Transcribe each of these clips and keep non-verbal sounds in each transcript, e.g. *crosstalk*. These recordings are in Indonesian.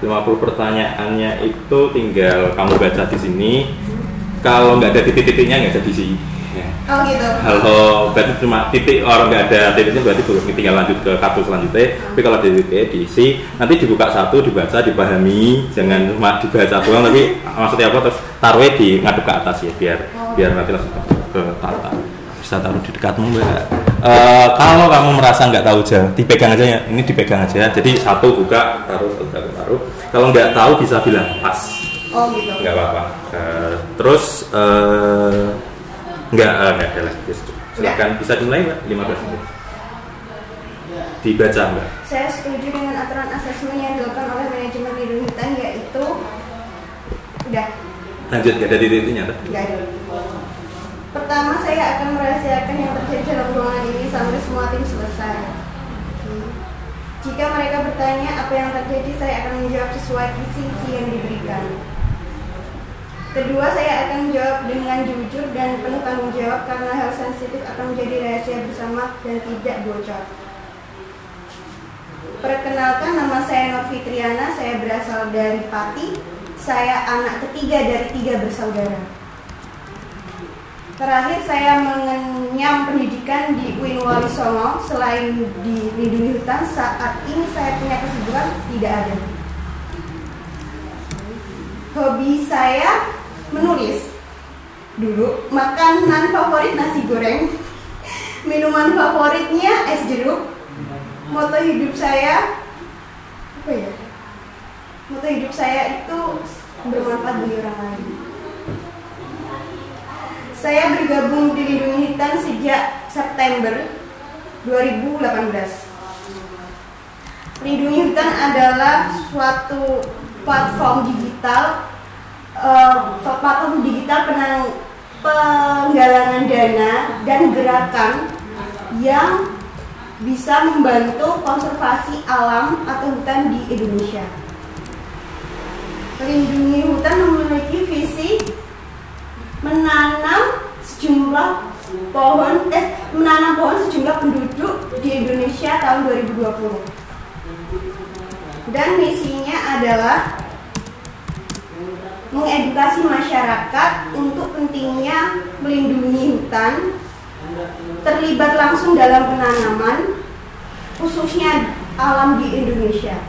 50 pertanyaannya itu tinggal kamu baca di sini. Kalau nggak ada titik-titiknya nggak bisa diisi. Ya. Oh gitu. Kalau berarti cuma titik orang nggak ada titiknya berarti belum tinggal lanjut ke kartu selanjutnya. Tapi kalau ada titiknya diisi, nanti dibuka satu, dibaca, dipahami, jangan cuma dibaca doang. tapi maksudnya apa terus taruhnya di ngadep ke atas ya biar biar nanti langsung ke, ke tata. Bisa taruh di dekatmu mbak. Eh, kalau kamu merasa nggak tahu aja, dipegang aja ya. Ini dipegang aja. Jadi satu buka, taruh, satu taruh, taruh. Kalau nggak tahu bisa bilang pas. Oh gitu. nggak apa-apa. Eh, terus eh, nggak eh, nggak ada lagi. Silakan. Bisa dimulai mbak 15 menit. Dibaca mbak Saya setuju dengan aturan asesmen yang dilakukan oleh manajemen lindung hutan yaitu udah. Lanjut nggak ada titik-titiknya nggak ada. Pertama saya akan merahasiakan yang terjadi dalam ruangan ini sampai semua tim selesai. Jika mereka bertanya apa yang terjadi, saya akan menjawab sesuai isi-isi yang diberikan. Kedua, saya akan menjawab dengan jujur dan penuh tanggung jawab karena hal sensitif akan menjadi rahasia bersama dan tidak bocor. Perkenalkan nama saya Novi Triana, saya berasal dari Pati. Saya anak ketiga dari tiga bersaudara. Terakhir saya mengenyam pendidikan di UIN Wali Songo selain di lindungi hutan saat ini saya punya kesibukan tidak ada. Hobi saya menulis. Dulu makanan favorit nasi goreng, minuman favoritnya es jeruk. Moto hidup saya apa ya? Moto hidup saya itu bermanfaat bagi orang lain. Saya bergabung di Lindungi Hitan sejak September 2018. Lindungi Hutan adalah suatu platform digital eh, platform digital penang, penggalangan dana dan gerakan yang bisa membantu konservasi alam atau hutan di Indonesia Hutan memiliki visi menanam sejumlah pohon eh menanam pohon sejumlah penduduk di Indonesia tahun 2020 dan misinya adalah mengedukasi masyarakat untuk pentingnya melindungi hutan terlibat langsung dalam penanaman khususnya alam di Indonesia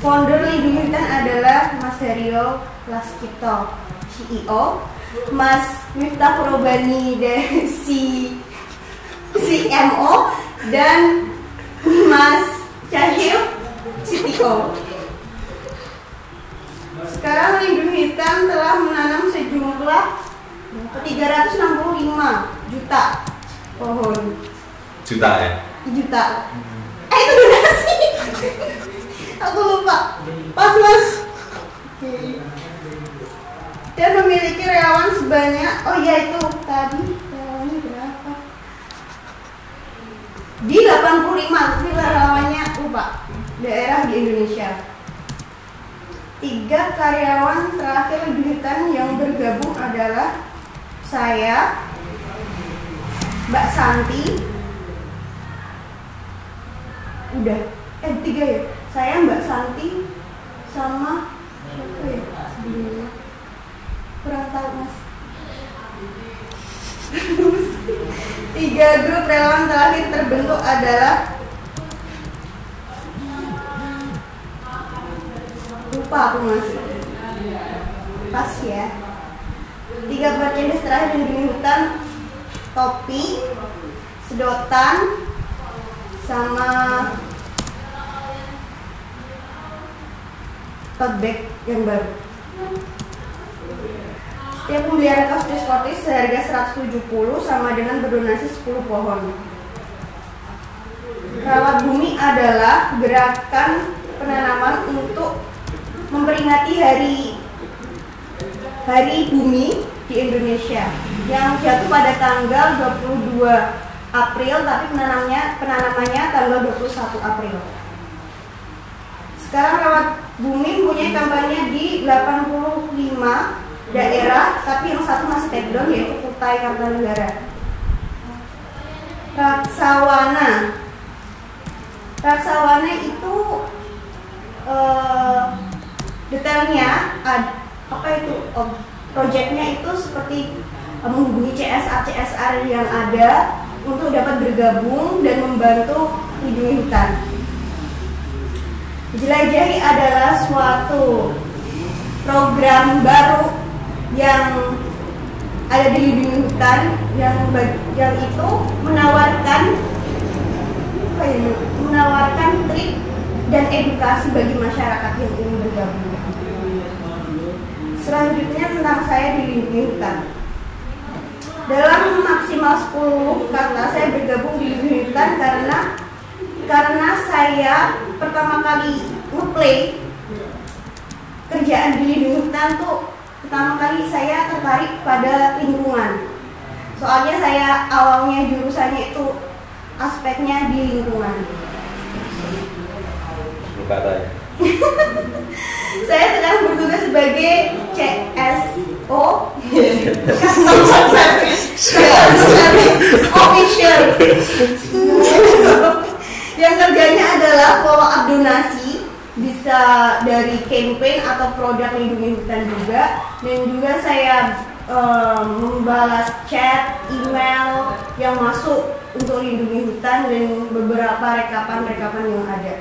Founder Lindungi Hutan adalah Mas Haryo Laskito, CEO, Mas Miftah Probani dari si CMO dan Mas Cahil CTO. Sekarang Lindungi Hutan telah menanam sejumlah 365 juta pohon juta ya juta. Aku lupa. Pas mas. Dan memiliki relawan sebanyak. Oh iya itu tadi relawannya berapa? Di 85 tapi relawannya lupa. Daerah di Indonesia. Tiga karyawan terakhir di hutan yang bergabung adalah saya, Mbak Santi, udah eh tiga ya saya Mbak Santi sama siapa ya? Sebelumnya kurang tahu mas. *laughs* Tiga grup relawan terakhir terbentuk adalah lupa aku mas. Pas ya. Tiga merchandise terakhir yang di hutan topi sedotan sama tote bag yang baru. Setiap pembelian kaos diskotis seharga 170 sama dengan berdonasi 10 pohon. Rawat bumi adalah gerakan penanaman untuk memperingati hari Hari Bumi di Indonesia yang jatuh pada tanggal 22 April tapi penanamnya penanamannya tanggal 21 April. Sekarang rawat bumi punya kampanye di 85 daerah tapi yang satu masih take yaitu Kutai Kartanegara. Raksawana Karsawana itu eh, detailnya ad- apa itu oh, proyeknya itu seperti eh, menghubungi CSR CSR yang ada untuk dapat bergabung dan membantu lindungi hutan. Jelajahi adalah suatu program baru yang ada di lindungi hutan yang yang itu menawarkan apa ya, menawarkan trik dan edukasi bagi masyarakat yang ingin bergabung. Selanjutnya tentang saya di lindungi hutan. Dalam maksimal 10 kata saya bergabung di lindungi hutan karena karena saya pertama kali ngeplay kerjaan di lindungi hutan tuh pertama kali saya tertarik pada lingkungan. Soalnya saya awalnya jurusannya itu aspeknya di lingkungan. Tanya. *laughs* Saya sekarang bertugas sebagai CSO *laughs* Customer Service Official *laughs* yang kerjanya adalah follow up donasi bisa dari campaign atau produk lindungi hutan juga dan juga saya em, membalas chat, email yang masuk untuk lindungi hutan dan beberapa rekapan-rekapan yang ada.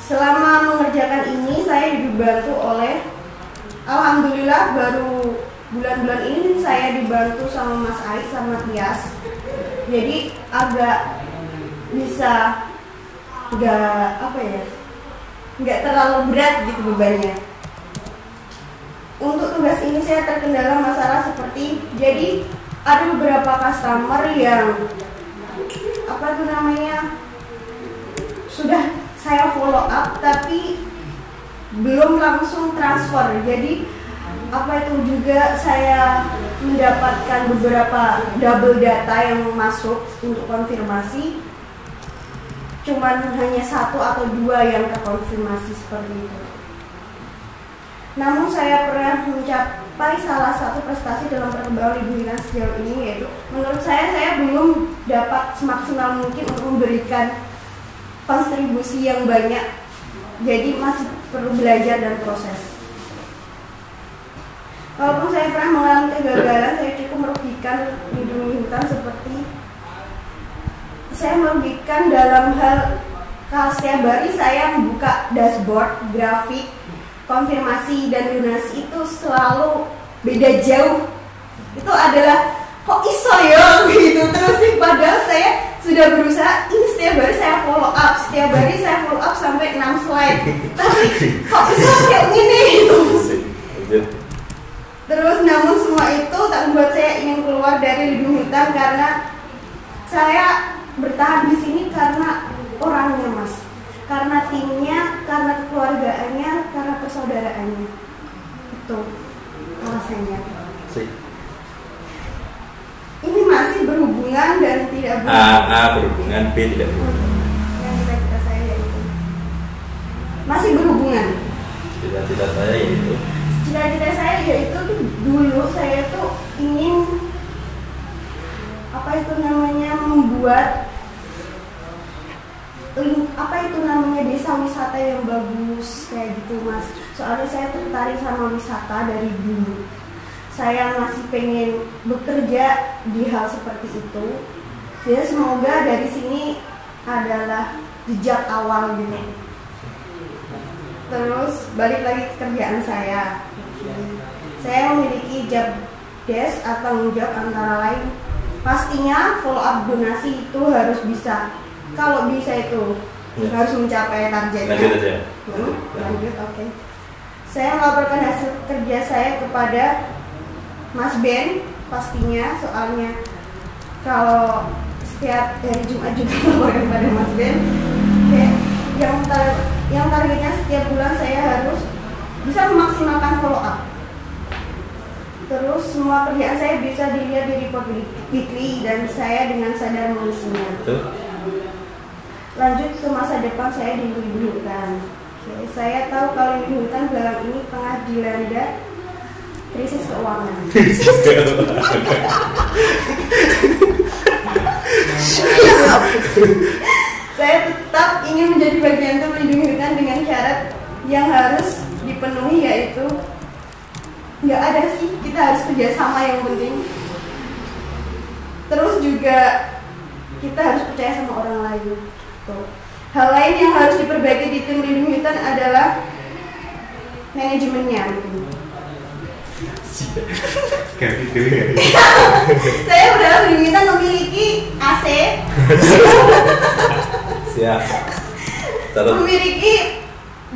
Selama mengerjakan ini saya dibantu oleh Alhamdulillah baru bulan-bulan ini saya dibantu sama Mas Aik sama Tias. Jadi agak bisa nggak apa ya nggak terlalu berat gitu bebannya. Untuk tugas ini saya terkendala masalah seperti jadi ada beberapa customer yang apa itu namanya sudah saya follow up tapi belum langsung transfer jadi apa itu juga saya mendapatkan beberapa double data yang masuk untuk konfirmasi cuman hanya satu atau dua yang terkonfirmasi seperti itu. Namun saya pernah mencapai salah satu prestasi dalam perkembangan lingkungan sejauh ini yaitu menurut saya saya belum dapat semaksimal mungkin untuk memberikan kontribusi yang banyak. Jadi masih perlu belajar dan proses. Walaupun saya pernah mengalami kegagalan saya cukup merugikan lindungi hutan seperti saya merugikan dalam hal kalau setiap hari saya membuka dashboard grafik konfirmasi dan donasi itu selalu beda jauh. Itu adalah kok iso ya gitu? Terus sih padahal saya sudah berusaha. Ini setiap hari saya follow up. Setiap hari saya follow up sampai 6 slide. Tapi kok bisa kayak gini? Gitu terus namun semua itu tak membuat saya ingin keluar dari lindung hutan karena saya bertahan di sini karena orangnya mas. Karena timnya karena kekeluargaannya karena persaudaraannya. Itu alasannya. Si. ini masih berhubungan dan tidak A, berhubungan. A berhubungan, B tidak berhubungan. yang cita-cita saya yaitu. Masih berhubungan? Cita-cita saya yaitu? Cita-cita saya yaitu dulu saya tuh ingin apa itu namanya membuat apa itu namanya desa wisata yang bagus? Kayak gitu mas. Soalnya saya tertarik sama wisata dari dulu. Saya masih pengen bekerja di hal seperti itu. Jadi semoga dari sini adalah jejak awal gitu. Terus balik lagi ke kerjaan saya. Saya memiliki job desk atau jawab antara lain. Pastinya follow up donasi itu harus bisa kalau bisa itu Ya. harus mencapai targetnya lanjut aja. Hmm, lanjut oke saya melaporkan hasil kerja saya kepada Mas Ben pastinya soalnya kalau setiap hari Jumat juga *laughs* melaporkan kepada Mas Ben kayak yang tar- yang targetnya setiap bulan saya harus bisa memaksimalkan follow up terus semua kerjaan saya bisa dilihat di report weekly dan saya dengan sadar mengisinya Betul. Lanjut ke masa depan saya di lindungi hutan. Oke, saya tahu kalau lindungi hutan belakangan ini tengah dilanda krisis keuangan menjadi bagian tim melindungi hutan dengan syarat yang harus dipenuhi yaitu nggak ada sih kita harus kerjasama yang penting terus juga kita harus percaya sama orang lain Tuh. Hal lain yang harus diperbaiki di tim melindungi hutan adalah manajemennya. Ya. *laughs* saya udah kita memiliki AC *laughs* Siap. Memiliki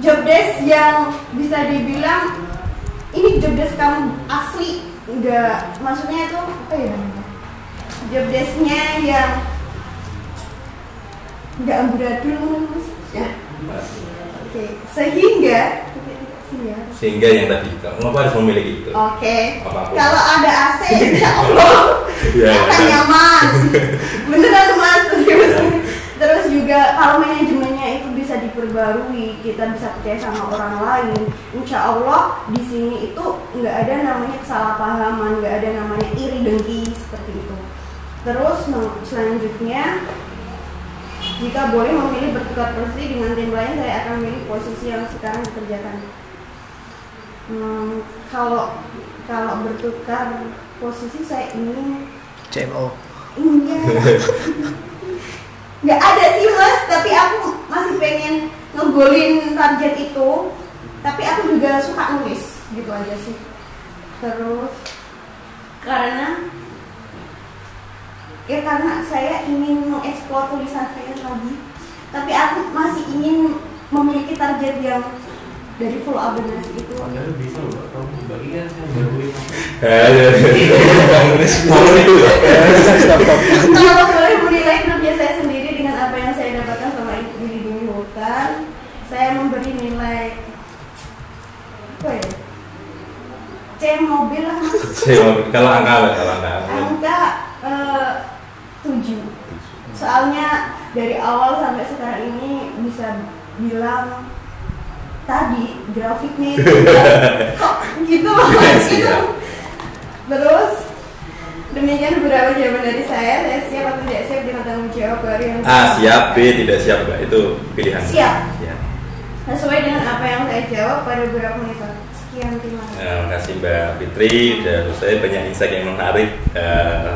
job desk yang bisa dibilang ini job desk kamu asli. Enggak maksudnya itu apa ya job desknya yang enggak amburadul mas ya oke sehingga sehingga yang tadi kamu harus memiliki itu. Oke. Apa pun. Kalau ada AC, *laughs* insya Allah Iya, akan iya. nyaman. *laughs* Beneran mas, serius. Iya. Terus juga kalau manajemennya itu bisa diperbarui, kita bisa percaya sama orang lain. Insya Allah di sini itu nggak ada namanya kesalahpahaman, nggak ada namanya iri dengki seperti itu. Terus selanjutnya jika boleh memilih bertukar posisi dengan tim lain, saya akan memilih posisi yang sekarang dikerjakan. Hmm, kalau kalau bertukar posisi saya ingin CMO enggak nggak ada sih mas tapi aku masih pengen ngegolin target itu. Tapi aku juga suka nulis gitu aja sih. Terus karena ya karena saya ingin mengeksplor tulisan saya lagi tapi aku masih ingin memiliki target yang dari full abonasi itu. Padahal bisa loh, kamu bagian saya itu ya. kalau boleh menilai kerja saya sendiri dengan apa yang saya dapatkan selama ini di dunia hutan saya memberi nilai apa ya? C mobil lah. Mas Siap. Kalau angka apa? Kalau angka. angka eh, tujuh soalnya dari awal sampai sekarang ini bisa bilang tadi grafiknya itu *laughs* kok gitu mas gitu Siap. terus demikian beberapa jawaban dari saya saya siap atau tidak siap dengan tanggung jawab baru yang A siap, B tidak siap enggak? Itu pilihan. Siap. Siap. sesuai dengan apa yang saya jawab pada beberapa menit sekian terima kasih Nah, Terima kasih Mbak Fitri dan saya banyak insight yang menarik. Eh,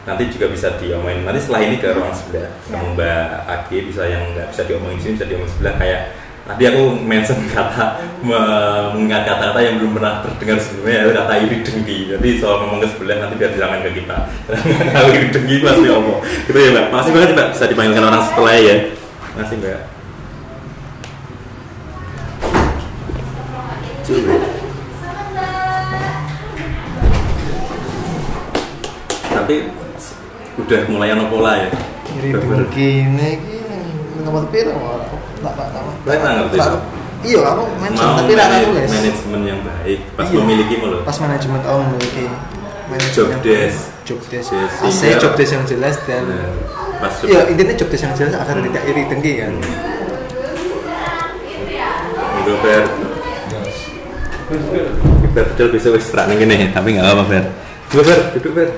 nanti juga bisa diomongin. Nanti setelah ini ke ruang sebelah. Ketemu Mbak Agi bisa yang nggak bisa diomongin di sini bisa diomongin sebelah. Kayak tadi aku mention kata me- mengingat kata-kata yang belum pernah terdengar sebelumnya. Yaitu kata iri dengki jadi soal ngomong ke sebelah nanti biar jangan ke kita. *laughs* Kalau iri dengki pasti omong gitu ya Mbak. Makasih banget Mbak. Bisa dipanggilkan orang setelah ya. Makasih Mbak. Tapi s- udah mulai ono pola ya Iri Bener. begini iki nomor piro ora tak tak tak. Baik, tak ngerti. Iya, aku mention mau tapi tak manaj- tulis. manajemen yang baik pas Iya. memiliki mulu Pas manajemen oh memiliki manajemen Job desk. job desk. Yes, AC sehingga- job desk yang jelas dan Bener. pas Iya, intinya job desk yang jelas agar tidak iri dengki kan. Monggo Ber Ber betul bisa wis terak ning kene tapi nggak apa-apa Ber Monggo Ber duduk Ber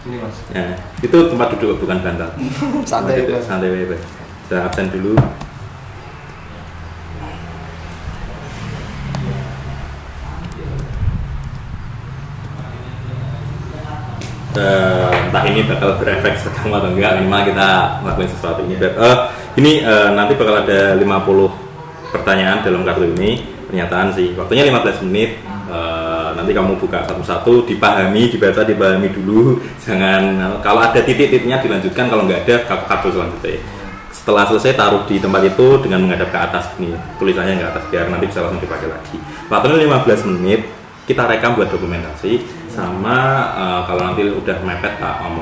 Ini mas. ya itu tempat duduk bukan bantal. *laughs* Santai Duduk, Ber. santai Ber saya absen dulu. Eh, entah ini bakal berefek sedang atau enggak minimal kita ngelakuin sesuatu. Ini. Eh, ini eh, nanti bakal ada 50 pertanyaan dalam kartu ini. Pernyataan sih. Waktunya 15 menit nanti kamu buka satu-satu dipahami dibaca dipahami dulu. Jangan kalau ada titik-titiknya dilanjutkan kalau nggak ada kartu kartu selanjutnya. Setelah selesai taruh di tempat itu dengan menghadap ke atas. Nih tulisannya ke atas biar nanti bisa langsung dipakai lagi. Waktunya 15 menit kita rekam buat dokumentasi sama eh, kalau nanti udah mepet tak ngomong